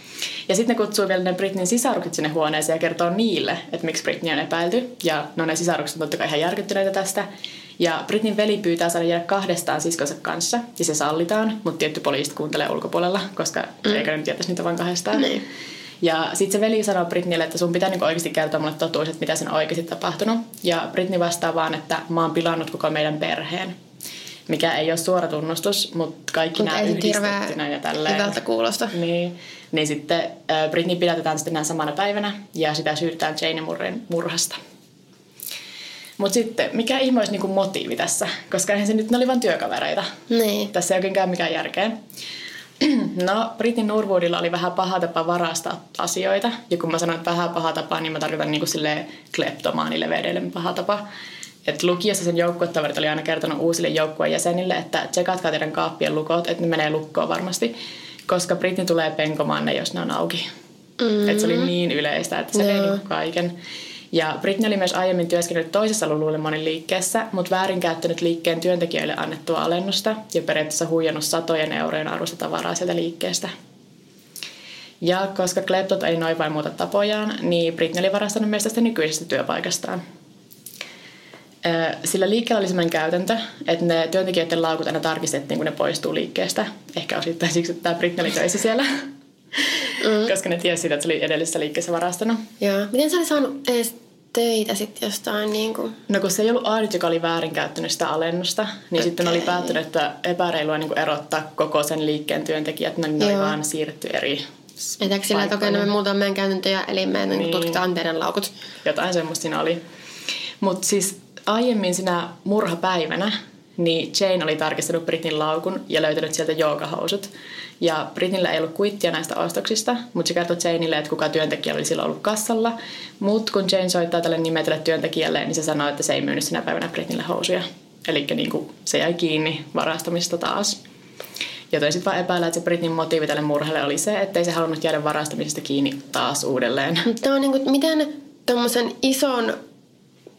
Ja sitten ne kutsuu vielä ne Britneyn sisarukset sinne huoneeseen ja kertoo niille, että miksi Britney on epäilty. Ja no ne sisarukset on totta kai ihan järkyttyneitä tästä. Ja Britneyn veli pyytää saada jäädä kahdestaan siskonsa kanssa, ja se sallitaan, mutta tietty poliisit kuuntelee ulkopuolella, koska mm. eikä ne tietäisi niitä vaan kahdestaan. Niin. Ja sitten se veli sanoo Britneylle, että sun pitää niinku oikeasti kertoa mulle totuus, että mitä sen oikeasti tapahtunut. Ja Britney vastaa vaan, että mä oon pilannut koko meidän perheen. mikä ei ole suora tunnustus, mutta kaikki Mut nämä yhdistettynä ja tälleen. Hyvältä kuulosta. Niin, niin sitten Britney pidätetään sitten näin samana päivänä ja sitä syytetään Jane Murren murhasta. Mutta sitten, mikä ihme olisi niinku motiivi tässä? Koska eihän se nyt, ne oli vain työkavereita. Niin. Tässä ei oikein käy mikään järkeä. (clears throat) No, Britney Norwoodilla oli vähän paha tapa varastaa asioita. Ja kun mä sanon, että vähän paha tapa, niin mä tarkoitan niin kuin kleptomaanilevedeille paha tapa. Et lukiossa sen joukkuetaverit oli aina kertonut uusille joukkueen jäsenille, että tsekatkaa teidän kaappien lukot, että ne menee lukkoon varmasti. Koska Britney tulee penkomaan ne, jos ne on auki. Mm. Et se oli niin yleistä, että se vei niinku kaiken. Ja Britney oli myös aiemmin työskennellyt toisessa Lululemonin liikkeessä, mutta väärinkäyttänyt liikkeen työntekijöille annettua alennusta ja periaatteessa huijannut satojen eurojen arvosta tavaraa sieltä liikkeestä. Ja koska kleptot ei noin vain muuta tapojaan, niin Britney oli varastanut myös tästä nykyisestä työpaikastaan. Sillä liikkeellä oli sellainen käytäntö, että ne työntekijöiden laukut aina tarkistettiin, kun ne poistuu liikkeestä. Ehkä osittain siksi, että tämä Britney oli töissä siellä. Mm. Koska ne tiesi että se oli edellisessä liikkeessä varastanut. Joo. Miten sä oli saanut edes töitä sitten jostain niin kuin... No kun se ei ollut ainut, joka oli väärinkäyttänyt sitä alennusta, niin okay. sitten oli päättynyt, että epäreilua niin erottaa koko sen liikkeen työntekijät, ne oli vaan siirretty eri Etäkö sillä, että okei, no me muutaan meidän käytäntöjä, eli me niin. tutkitaan teidän laukut. Jotain semmoista siinä oli. Mutta siis aiemmin sinä murhapäivänä, niin Jane oli tarkistanut Britin laukun ja löytänyt sieltä joogahousut. Ja Britnillä ei ollut kuittia näistä ostoksista, mutta se kertoi Janeille, että kuka työntekijä oli silloin ollut kassalla. Mutta kun Jane soittaa tälle nimetylle työntekijälle, niin se sanoi, että se ei myynyt sinä päivänä Britnille housuja. Eli niin se jäi kiinni varastamista taas. Joten sitten vaan epäillä, että se Britnin motiivi tälle murhalle oli se, että ei se halunnut jäädä varastamisesta kiinni taas uudelleen. Tämä on niin kuin, miten tuommoisen ison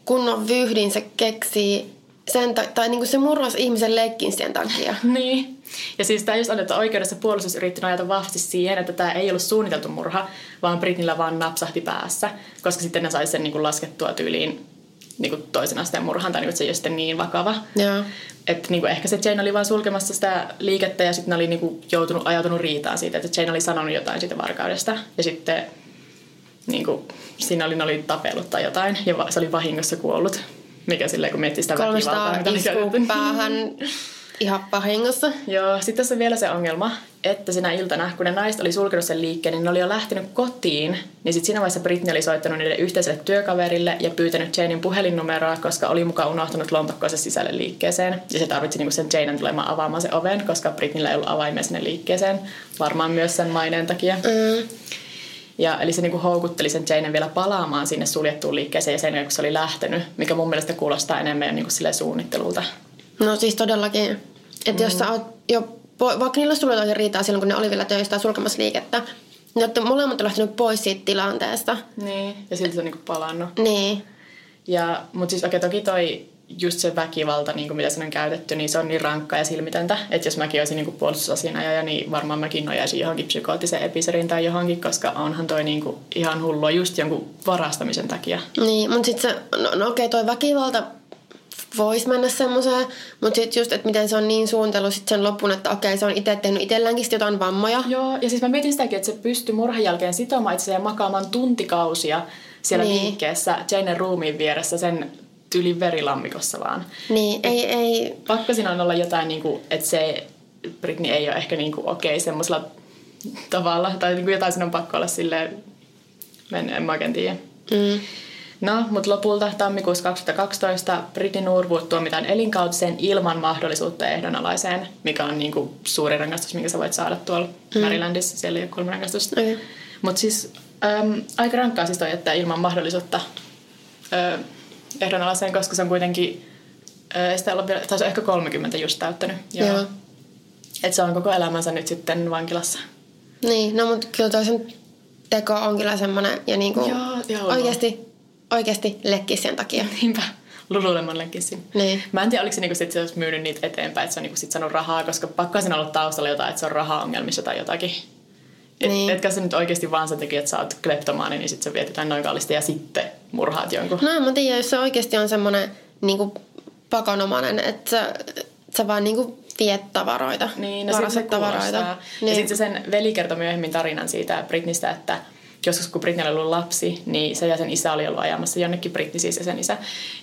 kunnon vyhdin se keksii sen ta- tai niinku se murras ihmisen leikkin sen takia. (laughs) niin. Ja siis tämä just on, että oikeudessa puolustus yritti nojata vahvasti siihen, että tämä ei ollut suunniteltu murha, vaan Britnillä vaan napsahti päässä, koska sitten ne sai sen niinku laskettua tyyliin niinku toisen asteen murhan, tai niinku, se ei ole sitten niin vakava. Että niinku, ehkä se Jane oli vaan sulkemassa sitä liikettä ja sitten ne oli niinku joutunut, ajautunut riitaan siitä, että Jane oli sanonut jotain siitä varkaudesta. Ja sitten niinku, siinä oli, ne oli tapellut tai jotain ja se oli vahingossa kuollut. Mikä silleen, kun miettii sitä väkivaltaa, mitä oli päähän ihan vahingossa. Joo, sitten tässä on vielä se ongelma, että sinä iltana, kun ne naiset oli sulkenut sen liikkeen, niin ne oli jo lähtenyt kotiin. Niin sitten siinä vaiheessa Britney oli soittanut niiden yhteiselle työkaverille ja pyytänyt Janein puhelinnumeroa, koska oli mukaan unohtanut lompakkoisen sisälle liikkeeseen. Ja se tarvitsi niinku sen Janen tulemaan avaamaan sen oven, koska Britneyllä ei ollut avaimia sinne liikkeeseen. Varmaan myös sen maineen takia. Mm. Ja, eli se niinku houkutteli sen Janen vielä palaamaan sinne suljettuun liikkeeseen ja sen kun se oli lähtenyt, mikä mun mielestä kuulostaa enemmän niinku suunnittelulta. No siis todellakin. Että mm. jos sä oot jo, vaikka niillä tosi riitaa silloin, kun ne oli vielä töistä sulkemassa liikettä, niin olette molemmat on lähtenyt pois siitä tilanteesta. Niin, ja silti se on niinku palannut. Niin. Ja, mutta siis okei, okay, toki toi just se väkivalta, niin kuin mitä sen on käytetty, niin se on niin rankkaa ja silmitöntä, että jos mäkin olisin niin puolustusasianajaja, niin varmaan mäkin nojaisin johonkin psykoottiseen episodin tai johonkin, koska onhan toi niin kuin ihan hullua just jonkun varastamisen takia. Niin, mutta sitten se, no, no okei, okay, toi väkivalta voisi mennä semmoiseen, mutta sitten just, että miten se on niin suunnitellut sit sen lopun, että okei, se on itse tehnyt itselläänkin jotain vammoja. Joo, ja siis mä mietin sitäkin, että se pystyy murhan jälkeen sitomaan itse ja makaamaan tuntikausia siellä niin. liikkeessä Janen ruumiin vieressä sen tyyli verilammikossa vaan. Niin, ei, ei... Pakko siinä on olla jotain, niin kuin, että se Britney ei ole ehkä niin kuin, okei okay, semmoisella tavalla, tai niin kuin jotain siinä on pakko olla silleen, en, en mä oikein tiedä. Mm. No, mutta lopulta tammikuussa 2012 Britney Norwood tuomitaan elinkautiseen ilman mahdollisuutta ehdonalaiseen, mikä on niin kuin suuri rangaistus, minkä sä voit saada tuolla mm. Marylandissa. Siellä ei ole kolme rangaistusta. Okay. Mutta siis äm, aika rankkaa siis toi, että ilman mahdollisuutta ehdonalaiseen, koska se on kuitenkin, ei sitä ole vielä, tai se on ehkä 30 just täyttänyt. Joo. Joo. Että se on koko elämänsä nyt sitten vankilassa. Niin, no mutta kyllä toisen teko on kyllä semmoinen ja niinku joo, oikeasti, oikeasti lekkis sen takia. (laughs) Niinpä. Lululemon leggingsin. Niin. Mä en tiedä, oliko se, niinku sit, se olisi myynyt niitä eteenpäin, että se on niinku sit saanut rahaa, koska pakko sen ollut taustalla jotain, että se on raha-ongelmissa tai jotakin. Et, niin. Etkä se nyt oikeasti vaan sen takia, että sä oot kleptomaani, niin sitten sä vietitään noin kallista ja sitten murhaat jonkun. No mä tiedän, jos se oikeasti on semmoinen niin pakonomainen, että sä, sä vaan niin kuin viet tavaroita. Niin, no se tavaroita. Niin. Ja sitten se sen veli kertoi myöhemmin tarinan siitä Britnistä, että joskus kun Britney oli ollut lapsi, niin se ja sen isä oli ollut ajamassa jonnekin, Britney siis ja sen isä.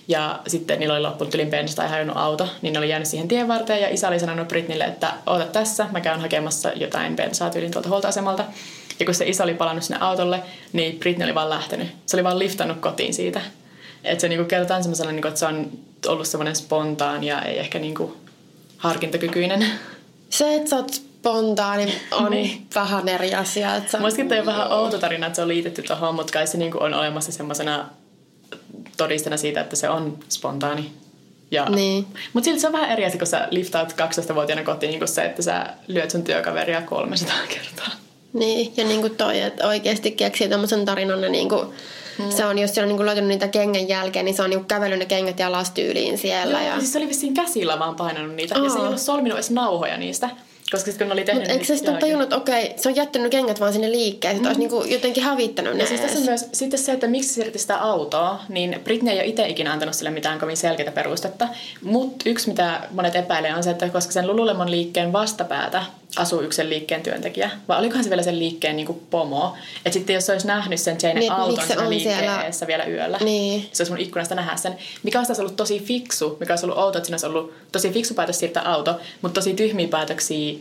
Ja sitten niillä oli loppunut ylin bensa tai hajonnut auto, niin ne oli jäänyt siihen tien varteen ja isä oli sanonut Britneylle, että oota tässä, mä käyn hakemassa jotain bensaa tyylin tuolta huoltoasemalta. Ja kun se isä oli palannut sinne autolle, niin Britney oli vaan lähtenyt. Se oli vaan liftannut kotiin siitä. Että se niinku kerrotaan semmoisella, niinku, että se on ollut semmoinen spontaan ja ei ehkä niinku harkintakykyinen. Se, että sä oot spontaani, (laughs) on niin. vähän eri asia. Että Muistin, että on vähän outo tarina, että se on liitetty tuohon, mutta kai se niinku on olemassa semmoisena todistena siitä, että se on spontaani. Ja, niin. Mutta silti se on vähän eri asia, kun sä liftaat 12-vuotiaana kotiin, niin kuin se, että sä lyöt sun työkaveria 300 (laughs) kertaa. Niin, ja niin kuin toi, että oikeasti keksii tämmöisen tarinan, niin kuin, hmm. se on, jos se on niin kuin löytänyt niitä kengän jälkeen, niin se on niin kävellyt ne kengät ja lastyyliin siellä. Joo, ja... siis se oli vissiin käsillä vaan painanut niitä, Aa. ja se ei ollut solminut edes nauhoja niistä. Koska sitten kun oli tehnyt... Mutta eikö se sitten tajunnut, että okei, se on jättänyt kengät vaan sinne liikkeeseen, että mm. olisi niinku jotenkin hävittänyt ne. Ja siis tässä on myös sitten se, että miksi se siirti sitä autoa, niin Britney ei ole itse ikinä antanut sille mitään kovin selkeää perustetta. Mutta yksi, mitä monet epäilee, on se, että koska sen Lululemon liikkeen vastapäätä asuu yksi sen liikkeen työntekijä, vai olikohan se vielä sen liikkeen niin kuin pomo, että sitten jos se olisi nähnyt sen Jane niin, auton siinä liikkeessä siellä... vielä yöllä, niin. se olisi mun ikkunasta nähdä sen, mikä olisi ollut tosi fiksu, mikä olisi ollut outo, että siinä olisi ollut tosi fiksu päätös siirtää auto, mutta tosi tyhmiä päätöksiä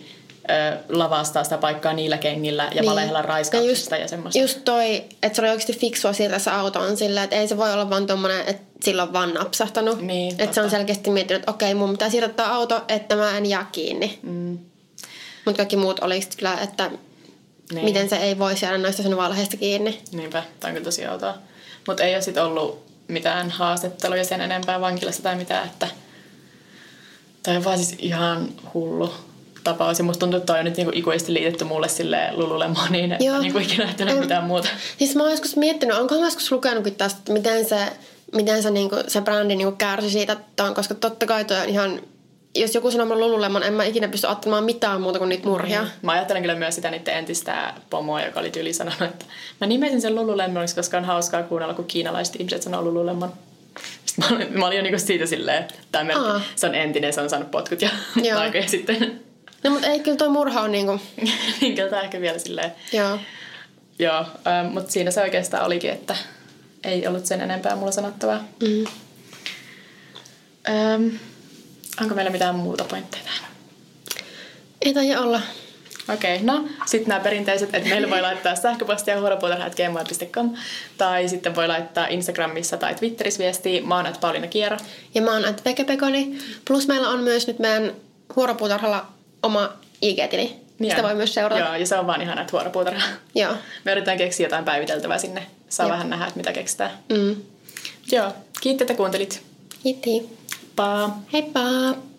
lavastaa sitä paikkaa niillä kengillä ja niin. valehella raiskauksista ja, ja semmoista. Just toi, että se oli oikeasti fiksua siirtää se autoon sillä, että ei se voi olla vaan tommonen, että sillä on vaan napsahtanut. Niin, että se on selkeästi miettinyt, että okei, mun pitää siirtää auto, että mä en jää kiinni. Mm. Mutta kaikki muut oli kyllä, että niin. miten se ei voi jäädä noista sen valheista kiinni. Niinpä, tämä on kyllä tosi outoa. Mutta ei ole sitten ollut mitään haastatteluja sen enempää vankilassa tai mitään, että Tämä on vaan siis ihan hullu tapaus. Ja musta tuntuu, että toi on nyt niinku ikuisesti liitetty mulle sille Lululemoniin, että niinku ikinä ajatellut mitään muuta. Siis mä oon joskus miettinyt, onko mä joskus lukenutkin tästä, että miten se, miten se, niinku, se brändi niinku kärsi siitä, ton, koska totta kai toi on ihan jos joku sanoo Lululemon, en mä ikinä pysty ottamaan mitään muuta kuin niitä murhia. Mm. Mä ajattelen kyllä myös sitä niiden entistä pomoa, joka oli tyyli sanonut, että mä nimesin sen Lululemoniksi, koska on hauskaa kuunnella, kun kiinalaiset ihmiset sanoo Lululemon. Sitten mä olin, mä olin jo niinku siitä silleen, että se on entinen, se on saanut potkut ja (laughs) aikoja sitten. No mutta ei kyllä toi murha on niinku... (laughs) niin kyllä tämä ehkä vielä silleen... Joo. Joo, ähm, mutta siinä se oikeastaan olikin, että ei ollut sen enempää mulla sanottavaa. Mm. Ähm, onko meillä mitään muuta pointteja tähän? Ei taida olla. Okei, okay, no sitten nämä perinteiset, että meillä voi laittaa sähköpostia huoropuutarha.gmail.com tai sitten voi laittaa Instagramissa tai Twitterissä viestiä. Mä oon Pauliina Kiero. Ja mä oon Pekoni. Plus meillä on myös nyt meidän huoropuutarhalla oma IG-tili. Sitä ja. voi myös seurata. Joo, ja se on vaan ihan näitä huoropuutarhaa. Joo. Me yritetään keksiä jotain päiviteltävää sinne. Saa Joo. vähän nähdä, että mitä keksitään. Mm. Joo, kiitti, että kuuntelit. Kiitti. Bob. Hey, Bob.